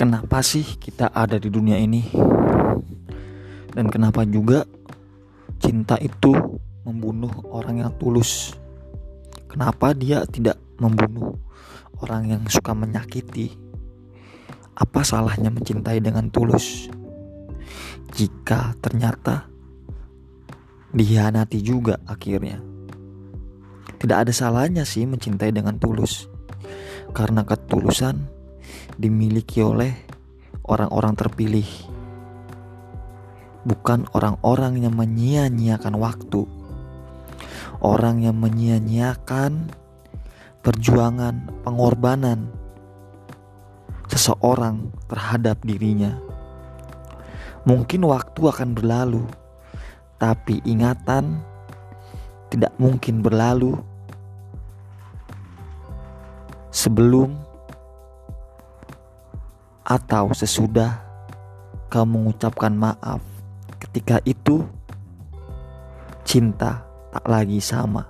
kenapa sih kita ada di dunia ini? Dan kenapa juga cinta itu membunuh orang yang tulus? Kenapa dia tidak membunuh orang yang suka menyakiti? Apa salahnya mencintai dengan tulus? Jika ternyata dihianati juga akhirnya. Tidak ada salahnya sih mencintai dengan tulus. Karena ketulusan dimiliki oleh orang-orang terpilih. Bukan orang-orang yang menyia-nyiakan waktu. Orang yang menyia-nyiakan perjuangan, pengorbanan seseorang terhadap dirinya. Mungkin waktu akan berlalu, tapi ingatan tidak mungkin berlalu sebelum atau sesudah kamu mengucapkan maaf ketika itu cinta tak lagi sama.